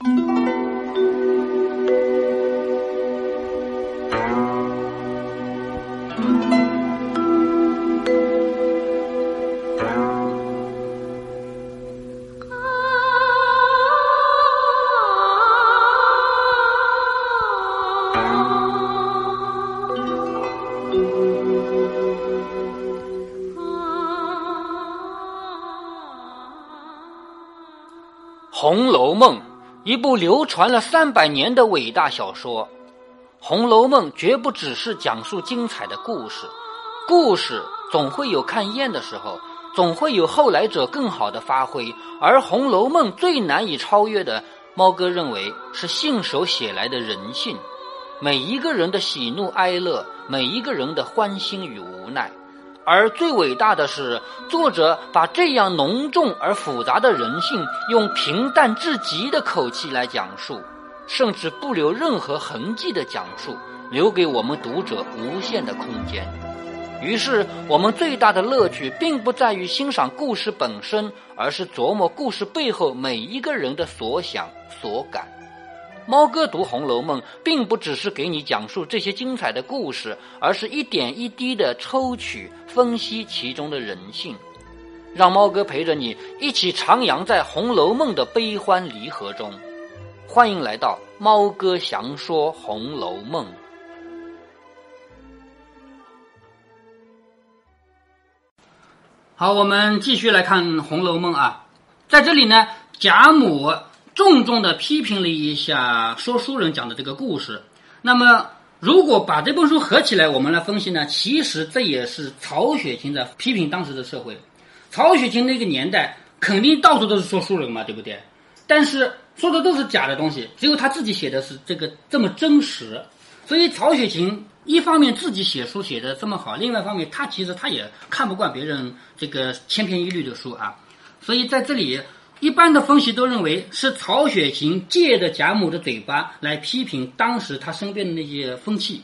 《红部流传了三百年的伟大小说，《红楼梦》绝不只是讲述精彩的故事，故事总会有看厌的时候，总会有后来者更好的发挥。而《红楼梦》最难以超越的，猫哥认为是信手写来的人性，每一个人的喜怒哀乐，每一个人的欢欣与无奈。而最伟大的是，作者把这样浓重而复杂的人性，用平淡至极的口气来讲述，甚至不留任何痕迹的讲述，留给我们读者无限的空间。于是，我们最大的乐趣，并不在于欣赏故事本身，而是琢磨故事背后每一个人的所想所感。猫哥读《红楼梦》，并不只是给你讲述这些精彩的故事，而是一点一滴的抽取、分析其中的人性，让猫哥陪着你一起徜徉在《红楼梦》的悲欢离合中。欢迎来到猫哥详说《红楼梦》。好，我们继续来看《红楼梦》啊，在这里呢，贾母。重重的批评了一下说书人讲的这个故事。那么，如果把这本书合起来，我们来分析呢？其实这也是曹雪芹在批评当时的社会。曹雪芹那个年代肯定到处都是说书人嘛，对不对？但是说的都是假的东西，只有他自己写的是这个这么真实。所以曹雪芹一方面自己写书写的这么好，另外一方面他其实他也看不惯别人这个千篇一律的书啊。所以在这里。一般的分析都认为是曹雪芹借着贾母的嘴巴来批评当时他身边的那些风气。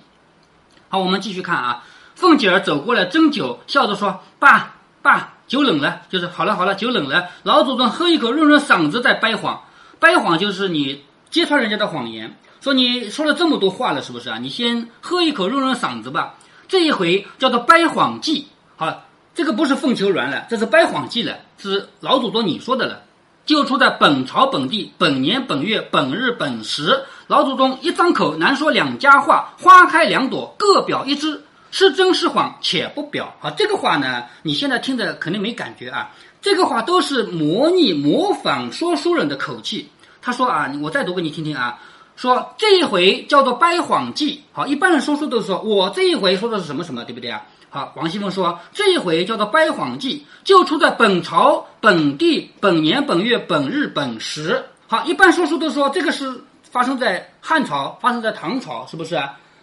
好，我们继续看啊。凤姐儿走过来斟酒，笑着说：“爸爸，酒冷了，就是好了好了，酒冷了。老祖宗喝一口润润嗓子再掰谎，掰谎就是你揭穿人家的谎言，说你说了这么多话了，是不是啊？你先喝一口润润嗓子吧。这一回叫做掰谎计。好，这个不是凤求鸾了，这是掰谎计了，是老祖宗你说的了。”就出在本朝本地本年本月本日本时，老祖宗一张口难说两家话，花开两朵，各表一枝，是真是谎，且不表。啊，这个话呢，你现在听着肯定没感觉啊。这个话都是模拟模仿说书人的口气。他说啊，我再读给你听听啊。说这一回叫做掰谎记。好，一般人说书都是说我这一回说的是什么什么，对不对啊？好，王熙凤说：“这一回叫做掰谎记，就出在本朝本地本年本月本日本时。好，一般说书都说这个是发生在汉朝，发生在唐朝，是不是？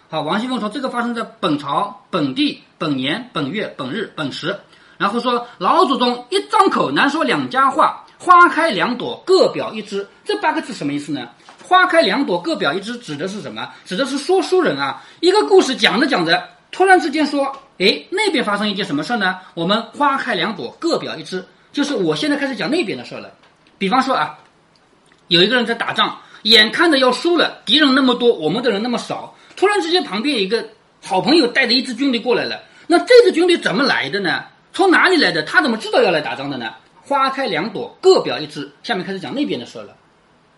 好，王熙凤说这个发生在本朝本地本年本月本日本时。然后说老祖宗一张口难说两家话，花开两朵各表一枝。这八个字什么意思呢？花开两朵各表一枝指的是什么？指的是说书人啊，一个故事讲着讲着，突然之间说。”哎，那边发生一件什么事呢？我们花开两朵，各表一枝。就是我现在开始讲那边的事了。比方说啊，有一个人在打仗，眼看着要输了，敌人那么多，我们的人那么少。突然之间，旁边有一个好朋友带着一支军队过来了。那这支军队怎么来的呢？从哪里来的？他怎么知道要来打仗的呢？花开两朵，各表一枝。下面开始讲那边的事了。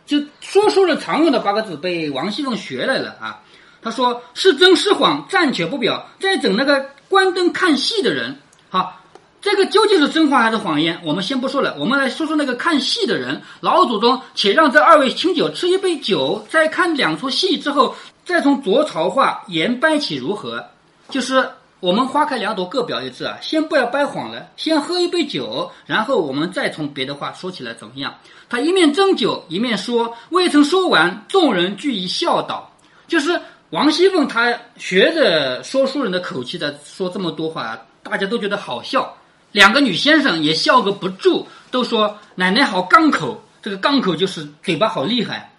就说书人常用的八个字，被王熙凤学来了啊。他说是真是谎，暂且不表，再整那个。关灯看戏的人，好，这个究竟是真话还是谎言？我们先不说了，我们来说说那个看戏的人。老祖宗且让这二位清酒，吃一杯酒，再看两出戏之后，再从着朝话言掰起如何？就是我们花开两朵，各表一枝啊！先不要掰谎了，先喝一杯酒，然后我们再从别的话说起来怎么样？他一面斟酒，一面说，未曾说完，众人俱已笑倒，就是。王熙凤她学着说书人的口气在说这么多话，大家都觉得好笑。两个女先生也笑个不住，都说奶奶好刚口。这个刚口就是嘴巴好厉害。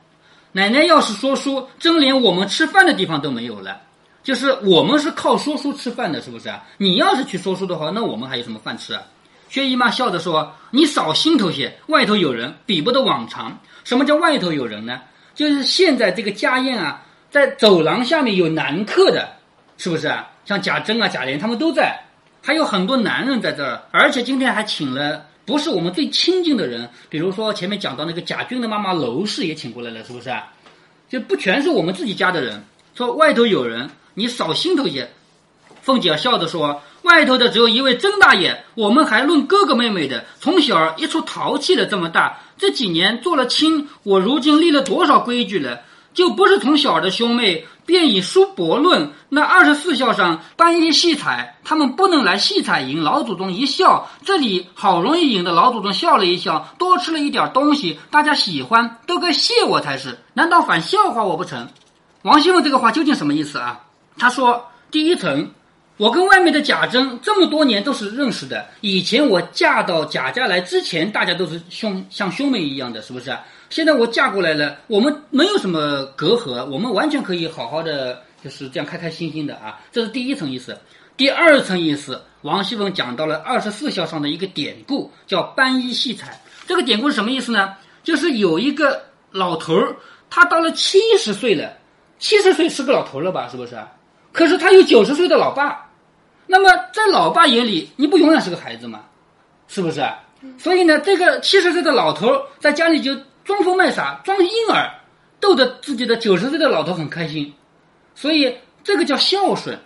奶奶要是说书，真连我们吃饭的地方都没有了。就是我们是靠说书吃饭的，是不是啊？你要是去说书的话，那我们还有什么饭吃啊？薛姨妈笑着说：“你少心头些，外头有人，比不得往常。什么叫外头有人呢？就是现在这个家宴啊，在走廊下面有男客的，是不是啊？像贾珍啊、贾琏他们都在，还有很多男人在这儿，而且今天还请了不是我们最亲近的人，比如说前面讲到那个贾军的妈妈娄氏也请过来了，是不是啊？就不全是我们自己家的人。说外头有人，你少心头些。”凤姐笑着说：“外头的只有一位曾大爷，我们还论哥哥妹妹的。从小一出淘气了这么大，这几年做了亲，我如今立了多少规矩了？就不是从小的兄妹，便以书博论。那二十四孝上单一戏彩，他们不能来戏彩迎老祖宗一笑。这里好容易引得老祖宗笑了一笑，多吃了一点东西，大家喜欢，都该谢我才是。难道反笑话我不成？”王熙凤这个话究竟什么意思啊？他说：“第一层。”我跟外面的贾珍这么多年都是认识的。以前我嫁到贾家来之前，大家都是兄像兄妹一样的，是不是？现在我嫁过来了，我们没有什么隔阂，我们完全可以好好的，就是这样开开心心的啊。这是第一层意思。第二层意思，王熙凤讲到了二十四孝上的一个典故，叫搬衣戏彩。这个典故是什么意思呢？就是有一个老头儿，他到了七十岁了，七十岁是个老头了吧？是不是？可是他有九十岁的老爸，那么在老爸眼里，你不永远是个孩子吗？是不是？所以呢，这个七十岁的老头在家里就装疯卖傻，装婴儿，逗得自己的九十岁的老头很开心。所以这个叫孝顺，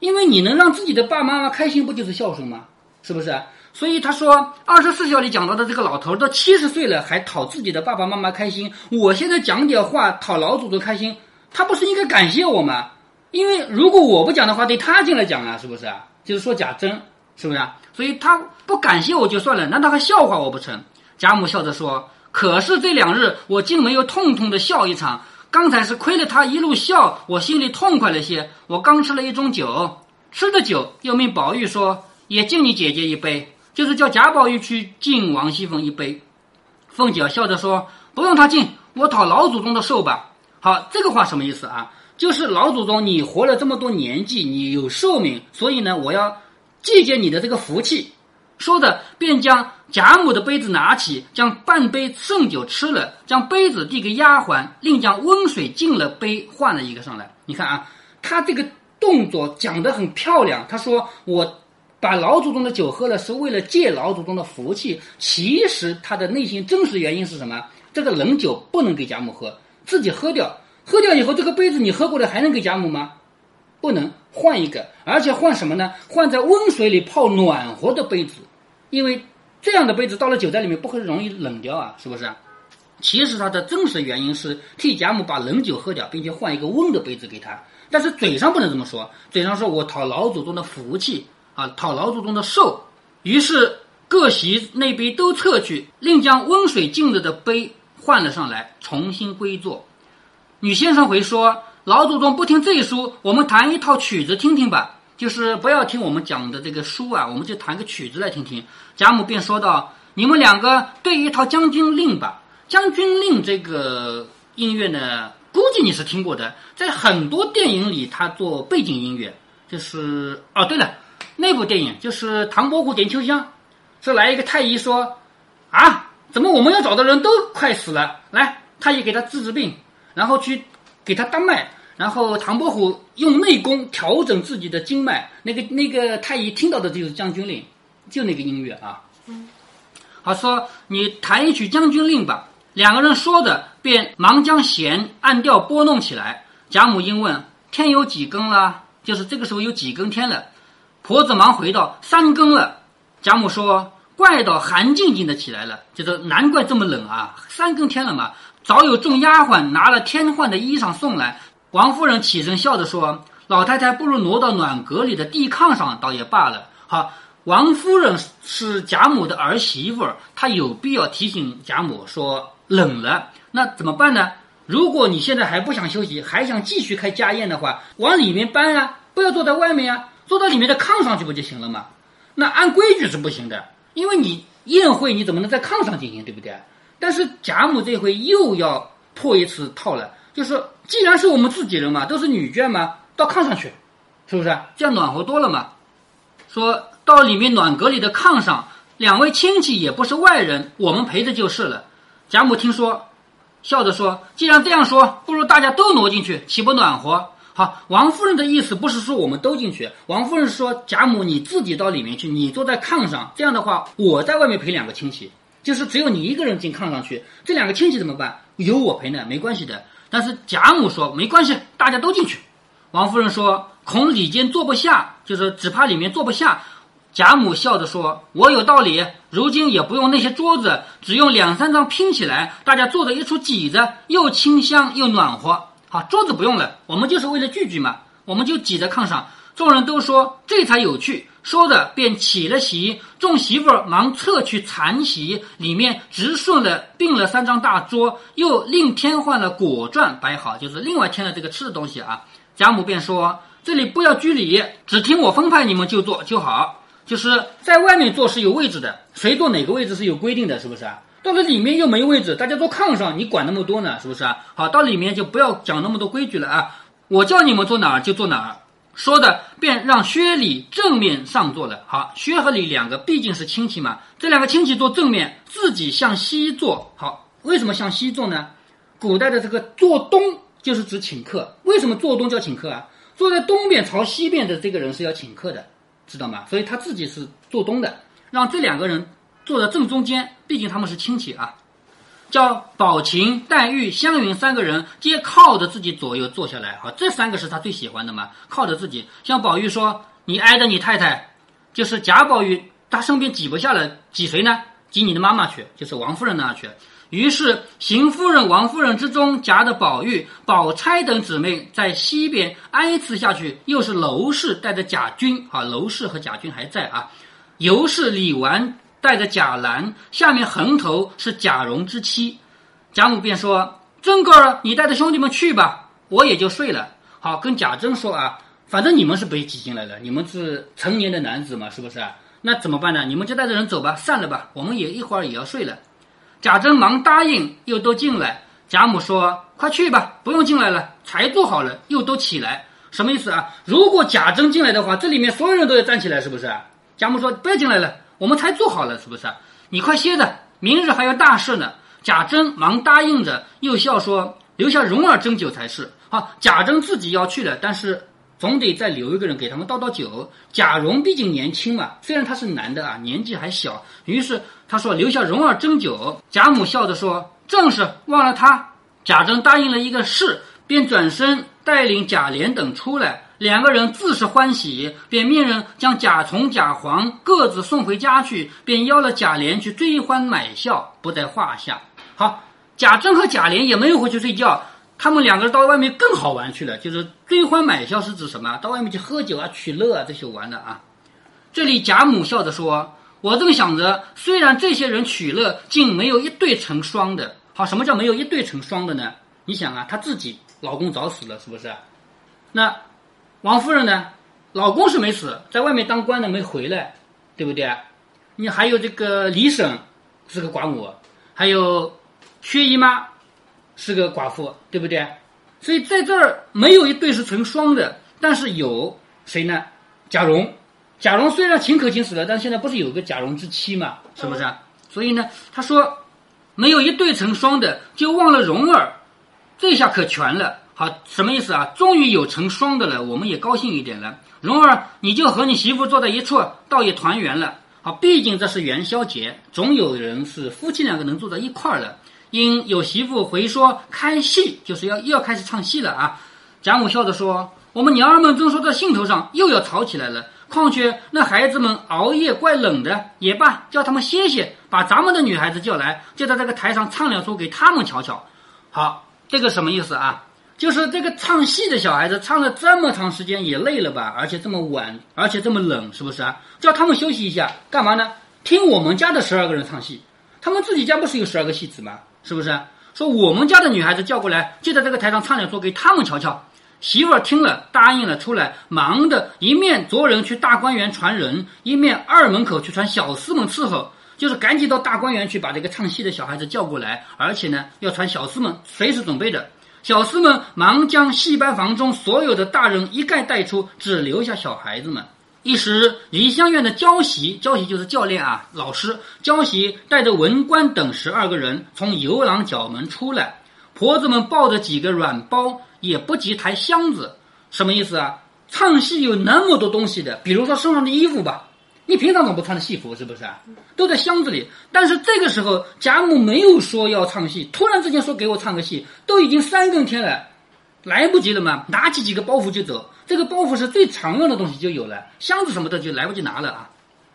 因为你能让自己的爸爸妈妈开心，不就是孝顺吗？是不是？所以他说二十四孝里讲到的这个老头都七十岁了，还讨自己的爸爸妈妈开心。我现在讲点话讨老祖宗开心，他不是应该感谢我吗？因为如果我不讲的话，得他进来讲啊，是不是？就是说贾珍，是不是啊？所以他不感谢我就算了，难道还笑话我不成？贾母笑着说：“可是这两日我竟没有痛痛的笑一场。刚才是亏了他一路笑，我心里痛快了些。我刚吃了一盅酒，吃的酒又命宝玉说也敬你姐姐一杯，就是叫贾宝玉去敬王熙凤一杯。凤姐笑着说：不用他敬，我讨老祖宗的寿吧。好，这个话什么意思啊？”就是老祖宗，你活了这么多年纪，你有寿命，所以呢，我要借鉴你的这个福气。说着，便将贾母的杯子拿起，将半杯剩酒吃了，将杯子递给丫鬟，另将温水进了杯，换了一个上来。你看啊，他这个动作讲得很漂亮。他说：“我把老祖宗的酒喝了，是为了借老祖宗的福气。”其实他的内心真实原因是什么？这个冷酒不能给贾母喝，自己喝掉。喝掉以后，这个杯子你喝过了还能给贾母吗？不能，换一个，而且换什么呢？换在温水里泡暖和的杯子，因为这样的杯子倒了酒在里面不会容易冷掉啊，是不是？其实它的真实原因是替贾母把冷酒喝掉，并且换一个温的杯子给他。但是嘴上不能这么说，嘴上说我讨老祖宗的福气啊，讨老祖宗的寿。于是各席那杯都撤去，另将温水浸着的杯换了上来，重新归坐。女先生回说：“老祖宗不听这一书，我们弹一套曲子听听吧。就是不要听我们讲的这个书啊，我们就弹个曲子来听听。”贾母便说道：“你们两个对一套《将军令》吧。《将军令》这个音乐呢，估计你是听过的，在很多电影里它做背景音乐。就是哦，对了，那部电影就是《唐伯虎点秋香》，这来一个太医说：啊，怎么我们要找的人都快死了？来，太医给他治治病。”然后去给他当脉，然后唐伯虎用内功调整自己的经脉。那个那个太医听到的就是《将军令》，就那个音乐啊。嗯，好说你弹一曲《将军令》吧。两个人说着，便忙将弦按调拨弄起来。贾母因问：“天有几更了？”就是这个时候有几更天了。婆子忙回道：“三更了。”贾母说：“怪到寒静静的起来了，就是难怪这么冷啊，三更天了嘛。”早有众丫鬟拿了添换的衣裳送来，王夫人起身笑着说：“老太太不如挪到暖阁里的地炕上，倒也罢了。”好，王夫人是贾母的儿媳妇，她有必要提醒贾母说冷了，那怎么办呢？如果你现在还不想休息，还想继续开家宴的话，往里面搬啊，不要坐在外面啊，坐到里面的炕上去不就行了吗？那按规矩是不行的，因为你宴会你怎么能在炕上进行，对不对？但是贾母这回又要破一次套了，就是，既然是我们自己人嘛，都是女眷嘛，到炕上去，是不是？这样暖和多了嘛？说到里面暖阁里的炕上，两位亲戚也不是外人，我们陪着就是了。”贾母听说，笑着说：“既然这样说，不如大家都挪进去，岂不暖和？”好，王夫人的意思不是说我们都进去，王夫人说：“贾母你自己到里面去，你坐在炕上，这样的话，我在外面陪两个亲戚，就是只有你一个人进炕上去，这两个亲戚怎么办？有我陪呢，没关系的。”但是贾母说：“没关系，大家都进去。”王夫人说：“恐里间坐不下，就是只怕里面坐不下。”贾母笑着说：“我有道理，如今也不用那些桌子，只用两三张拼起来，大家坐着一处挤着，又清香又暖和。”好，桌子不用了，我们就是为了聚聚嘛，我们就挤在炕上。众人都说这才有趣，说着便起了席。众媳妇儿忙撤去残席，里面直顺了并了三张大桌，又另添换了果馔摆好，就是另外添了这个吃的东西啊。贾母便说：“这里不要拘礼，只听我分派，你们就坐就好。就是在外面坐是有位置的，谁坐哪个位置是有规定的，是不是啊？”到了里面又没位置，大家坐炕上，你管那么多呢？是不是啊？好，到里面就不要讲那么多规矩了啊！我叫你们坐哪儿就坐哪儿。说的便让薛礼正面上坐了。好，薛和礼两个毕竟是亲戚嘛，这两个亲戚坐正面，自己向西坐。好，为什么向西坐呢？古代的这个坐东就是指请客。为什么坐东叫请客啊？坐在东边朝西边的这个人是要请客的，知道吗？所以他自己是坐东的，让这两个人。坐在正中间，毕竟他们是亲戚啊。叫宝琴、黛玉、湘云三个人皆靠着自己左右坐下来。好，这三个是他最喜欢的嘛，靠着自己。像宝玉说：“你挨着你太太，就是贾宝玉，他身边挤不下来，挤谁呢？挤你的妈妈去，就是王夫人那去。”于是邢夫人、王夫人之中夹着宝玉、宝钗等姊妹在西边挨次下去，又是娄氏带着贾君，啊，娄氏和贾君还在啊，尤氏、李纨。带着贾兰，下面横头是贾蓉之妻，贾母便说：“珍哥儿，你带着兄弟们去吧，我也就睡了。”好，跟贾珍说啊，反正你们是被挤进来的，你们是成年的男子嘛，是不是？那怎么办呢？你们就带着人走吧，散了吧，我们也一会儿也要睡了。贾珍忙答应，又都进来。贾母说：“快去吧，不用进来了，才做好了，又都起来，什么意思啊？如果贾珍进来的话，这里面所有人都要站起来，是不是？”贾母说：“不要进来了。”我们才做好了，是不是？你快歇着，明日还有大事呢。贾珍忙答应着，又笑说：“留下蓉儿斟酒才是。”好，贾珍自己要去了，但是总得再留一个人给他们倒倒酒。贾蓉毕竟年轻嘛，虽然他是男的啊，年纪还小，于是他说：“留下蓉儿斟酒。”贾母笑着说：“正是，忘了他。”贾珍答应了一个是，便转身带领贾琏等出来。两个人自是欢喜，便命人将贾从、贾黄各自送回家去，便邀了贾琏去追欢买笑，不在话下。好，贾珍和贾琏也没有回去睡觉，他们两个人到外面更好玩去了。就是追欢买笑是指什么？到外面去喝酒啊、取乐啊这些玩的啊。这里贾母笑着说：“我正想着，虽然这些人取乐，竟没有一对成双的。好，什么叫没有一对成双的呢？你想啊，她自己老公早死了，是不是？那。”王夫人呢？老公是没死，在外面当官的没回来，对不对？你还有这个李婶是个寡母，还有薛姨妈是个寡妇，对不对？所以在这儿没有一对是成双的，但是有谁呢？贾蓉，贾蓉虽然秦可卿死了，但现在不是有个贾蓉之妻嘛？是不是？所以呢，他说没有一对成双的，就忘了蓉儿，这下可全了。好，什么意思啊？终于有成双的了，我们也高兴一点了。蓉儿，你就和你媳妇坐在一处，倒也团圆了。好，毕竟这是元宵节，总有人是夫妻两个能坐在一块儿了。因有媳妇回说开戏，就是要又要开始唱戏了啊。贾母笑着说：“我们娘儿们正说到兴头上，又要吵起来了。况且那孩子们熬夜怪冷的，也罢，叫他们歇歇，把咱们的女孩子叫来，就在这个台上唱两出给他们瞧瞧。好，这个什么意思啊？”就是这个唱戏的小孩子唱了这么长时间也累了吧？而且这么晚，而且这么冷，是不是啊？叫他们休息一下，干嘛呢？听我们家的十二个人唱戏，他们自己家不是有十二个戏子吗？是不是？说我们家的女孩子叫过来，就在这个台上唱两出给他们瞧瞧。媳妇儿听了答应了，出来忙的一面着人去大观园传人，一面二门口去传小厮们伺候，就是赶紧到大观园去把这个唱戏的小孩子叫过来，而且呢要传小厮们随时准备着。小厮们忙将戏班房中所有的大人一概带出，只留下小孩子们。一时，梨香院的教习，教习就是教练啊，老师教习带着文官等十二个人从游廊角门出来，婆子们抱着几个软包，也不及抬箱子，什么意思啊？唱戏有那么多东西的，比如说身上的衣服吧，你平常总不穿的戏服是不是啊？都在箱子里。但是这个时候贾母没有说要唱戏，突然之间说给我唱个戏，都已经三更天了，来不及了嘛，拿起几个包袱就走。这个包袱是最常用的东西就有了，箱子什么的就来不及拿了啊。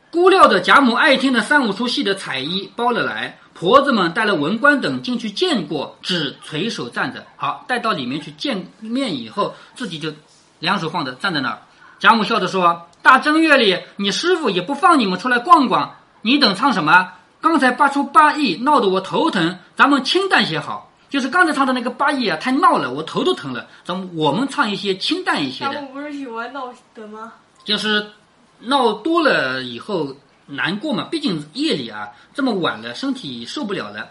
估料的贾母爱听的三五出戏的彩衣包了来，婆子们带了文官等进去见过，只垂手站着。好，带到里面去见面以后，自己就两手放着站在那儿。贾母笑着说：“大正月里，你师傅也不放你们出来逛逛，你等唱什么？刚才八出八义闹得我头疼，咱们清淡些好。”就是刚才唱的那个八义啊，太闹了，我头都疼了。咱们我们唱一些清淡一些的。不是喜欢闹的吗？就是闹多了以后难过嘛，毕竟夜里啊这么晚了，身体受不了了。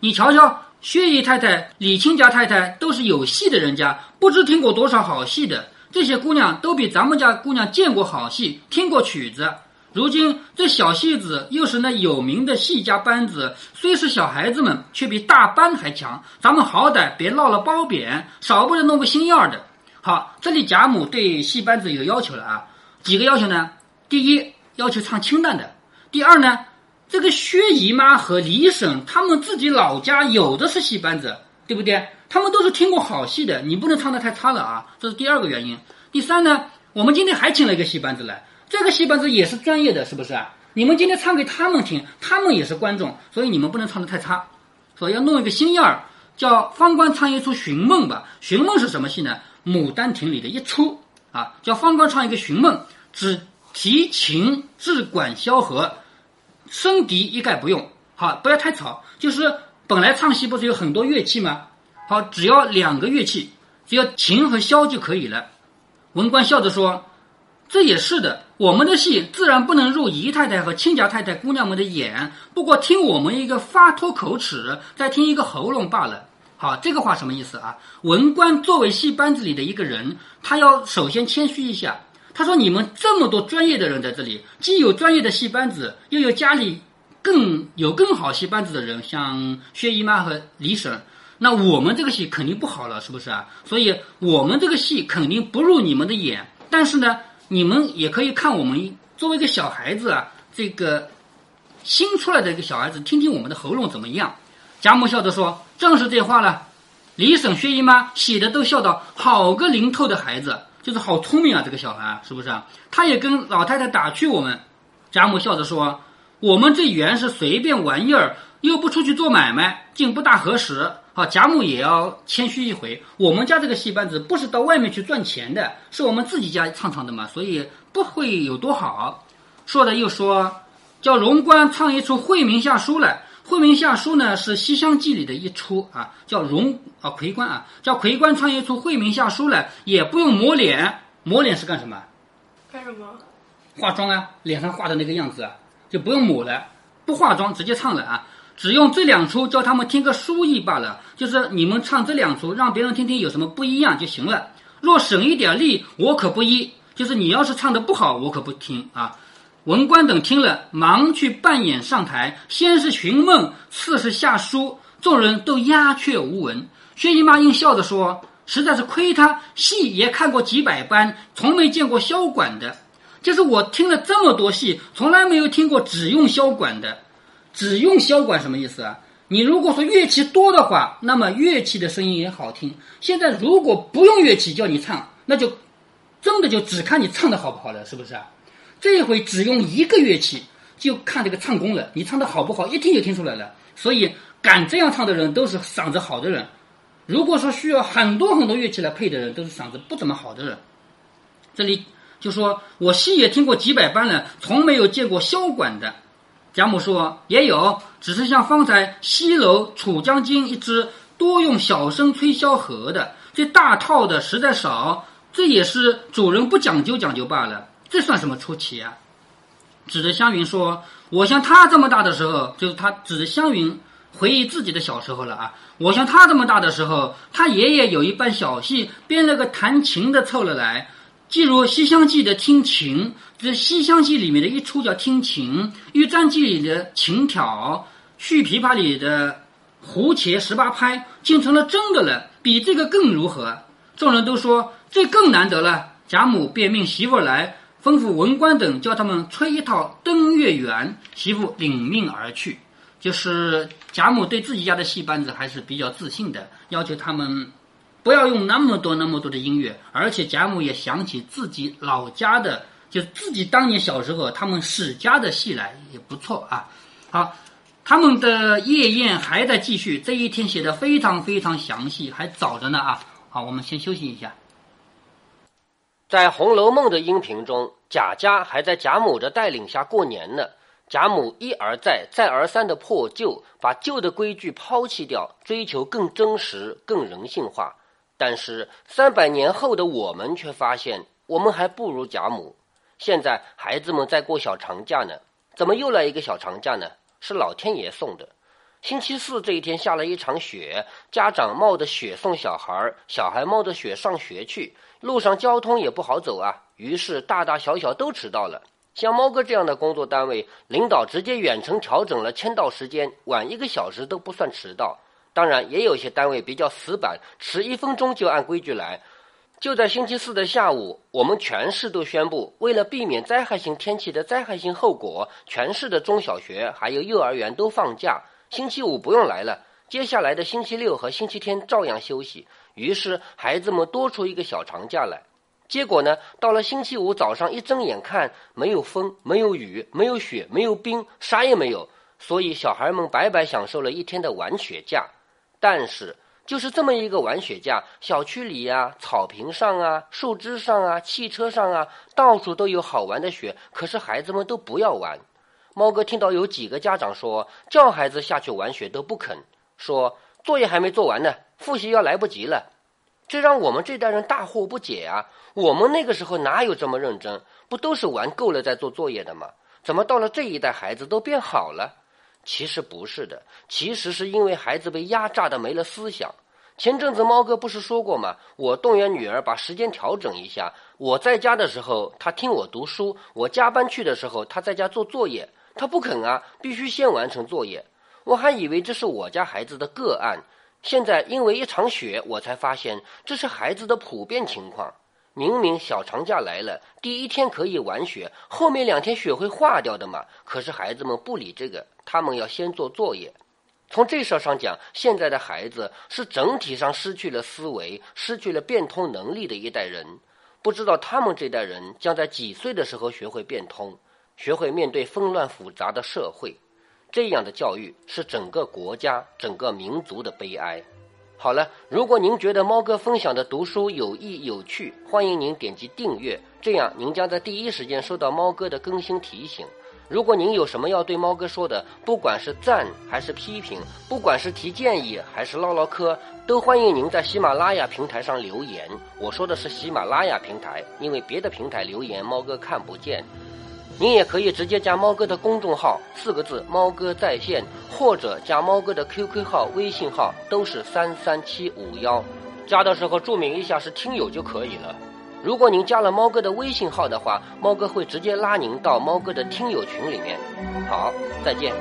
你瞧瞧，薛姨太太、李亲家太太都是有戏的人家，不知听过多少好戏的。这些姑娘都比咱们家姑娘见过好戏，听过曲子。如今这小戏子又是那有名的戏家班子，虽是小孩子们，却比大班还强。咱们好歹别落了褒贬，少不得弄个新样的。好，这里贾母对戏班子有要求了啊，几个要求呢？第一，要求唱清淡的；第二呢，这个薛姨妈和李婶他们自己老家有的是戏班子，对不对？他们都是听过好戏的，你不能唱的太差了啊，这是第二个原因。第三呢，我们今天还请了一个戏班子来。这个戏班子也是专业的，是不是啊？你们今天唱给他们听，他们也是观众，所以你们不能唱的太差。所以要弄一个新样儿，叫方官唱一出寻梦吧。寻梦是什么戏呢？《牡丹亭》里的一出啊，叫方官唱一个寻梦，只提琴只管萧和，笙笛一概不用。好，不要太吵。就是本来唱戏不是有很多乐器吗？好，只要两个乐器，只要琴和箫就可以了。文官笑着说。这也是的，我们的戏自然不能入姨太太和亲家太太姑娘们的眼。不过听我们一个发脱口齿，再听一个喉咙罢了。好，这个话什么意思啊？文官作为戏班子里的一个人，他要首先谦虚一下。他说：“你们这么多专业的人在这里，既有专业的戏班子，又有家里更有更好戏班子的人，像薛姨妈和李婶，那我们这个戏肯定不好了，是不是啊？所以我们这个戏肯定不入你们的眼。但是呢？”你们也可以看我们作为一个小孩子啊，这个新出来的一个小孩子，听听我们的喉咙怎么样。贾母笑着说：“正是这话了。”李婶、薛姨妈喜的都笑道：“好个灵透的孩子，就是好聪明啊，这个小孩是不是啊？”他也跟老太太打趣我们。贾母笑着说：“我们这原是随便玩意儿，又不出去做买卖，竟不大合适。”好，贾母也要谦虚一回。我们家这个戏班子不是到外面去赚钱的，是我们自己家唱唱的嘛，所以不会有多好。说的又说，叫荣官唱一出《惠民下书》来。《惠民下书》呢是《西厢记》里的一出啊，叫荣啊魁官啊，叫魁官唱一出《惠民下书》来，也不用抹脸，抹脸是干什么？干什么？化妆啊，脸上画的那个样子啊，就不用抹了，不化妆直接唱了啊。只用这两出叫他们听个书意罢了，就是你们唱这两出，让别人听听有什么不一样就行了。若省一点力，我可不依。就是你要是唱的不好，我可不听啊。文官等听了，忙去扮演上台，先是寻梦，次是下书，众人都鸦雀无闻。薛姨妈应笑着说：“实在是亏他，戏也看过几百班，从没见过箫管的。就是我听了这么多戏，从来没有听过只用箫管的。”只用箫管什么意思啊？你如果说乐器多的话，那么乐器的声音也好听。现在如果不用乐器叫你唱，那就真的就只看你唱的好不好了，是不是啊？这一回只用一个乐器，就看这个唱功了。你唱的好不好，一听就听出来了。所以敢这样唱的人都是嗓子好的人。如果说需要很多很多乐器来配的人，都是嗓子不怎么好的人。这里就说我戏也听过几百班了，从没有见过箫管的。贾母说：“也有，只是像方才西楼楚江经一支，多用小声吹箫和的，这大套的实在少。这也是主人不讲究讲究罢了。这算什么出奇啊？”指着湘云说：“我像他这么大的时候，就是他指着湘云回忆自己的小时候了啊。我像他这么大的时候，他爷爷有一班小戏，编了个弹琴的凑了来，记如《西厢记》的听琴，这《西厢记》里面的一出叫听琴，《玉簪记》里的琴挑，《续琵琶》里的胡茄十八拍，竟成了真的了。比这个更如何？众人都说这更难得了。贾母便命媳妇来，吩咐文官等叫他们吹一套登月圆，媳妇领命而去。就是贾母对自己家的戏班子还是比较自信的，要求他们。不要用那么多那么多的音乐，而且贾母也想起自己老家的，就自己当年小时候他们史家的戏来，也不错啊。好，他们的夜宴还在继续，这一天写的非常非常详细，还早着呢啊。好，我们先休息一下。在《红楼梦》的音频中，贾家还在贾母的带领下过年呢。贾母一而再、再而三的破旧，把旧的规矩抛弃掉，追求更真实、更人性化。但是三百年后的我们却发现，我们还不如贾母。现在孩子们在过小长假呢，怎么又来一个小长假呢？是老天爷送的。星期四这一天下了一场雪，家长冒着雪送小孩，小孩冒着雪上学去，路上交通也不好走啊。于是大大小小都迟到了。像猫哥这样的工作单位，领导直接远程调整了签到时间，晚一个小时都不算迟到。当然，也有些单位比较死板，迟一分钟就按规矩来。就在星期四的下午，我们全市都宣布，为了避免灾害性天气的灾害性后果，全市的中小学还有幼儿园都放假，星期五不用来了。接下来的星期六和星期天照样休息。于是，孩子们多出一个小长假来。结果呢，到了星期五早上一睁眼看，没有风，没有雨，没有雪，没有冰，啥也没有。所以，小孩们白白享受了一天的玩雪假。但是，就是这么一个玩雪架，小区里呀、草坪上啊、树枝上啊、汽车上啊，到处都有好玩的雪。可是孩子们都不要玩。猫哥听到有几个家长说，叫孩子下去玩雪都不肯，说作业还没做完呢，复习要来不及了。这让我们这代人大惑不解啊！我们那个时候哪有这么认真？不都是玩够了再做作业的吗？怎么到了这一代，孩子都变好了？其实不是的，其实是因为孩子被压榨的没了思想。前阵子猫哥不是说过吗？我动员女儿把时间调整一下。我在家的时候，她听我读书；我加班去的时候，她在家做作业。她不肯啊，必须先完成作业。我还以为这是我家孩子的个案，现在因为一场雪，我才发现这是孩子的普遍情况。明明小长假来了，第一天可以玩雪，后面两天雪会化掉的嘛。可是孩子们不理这个，他们要先做作业。从这事儿上讲，现在的孩子是整体上失去了思维、失去了变通能力的一代人。不知道他们这代人将在几岁的时候学会变通，学会面对纷乱复杂的社会。这样的教育是整个国家、整个民族的悲哀。好了，如果您觉得猫哥分享的读书有益有趣，欢迎您点击订阅，这样您将在第一时间收到猫哥的更新提醒。如果您有什么要对猫哥说的，不管是赞还是批评，不管是提建议还是唠唠嗑，都欢迎您在喜马拉雅平台上留言。我说的是喜马拉雅平台，因为别的平台留言猫哥看不见。您也可以直接加猫哥的公众号，四个字“猫哥在线”，或者加猫哥的 QQ 号、微信号，都是三三七五幺。加的时候注明一下是听友就可以了。如果您加了猫哥的微信号的话，猫哥会直接拉您到猫哥的听友群里面。好，再见。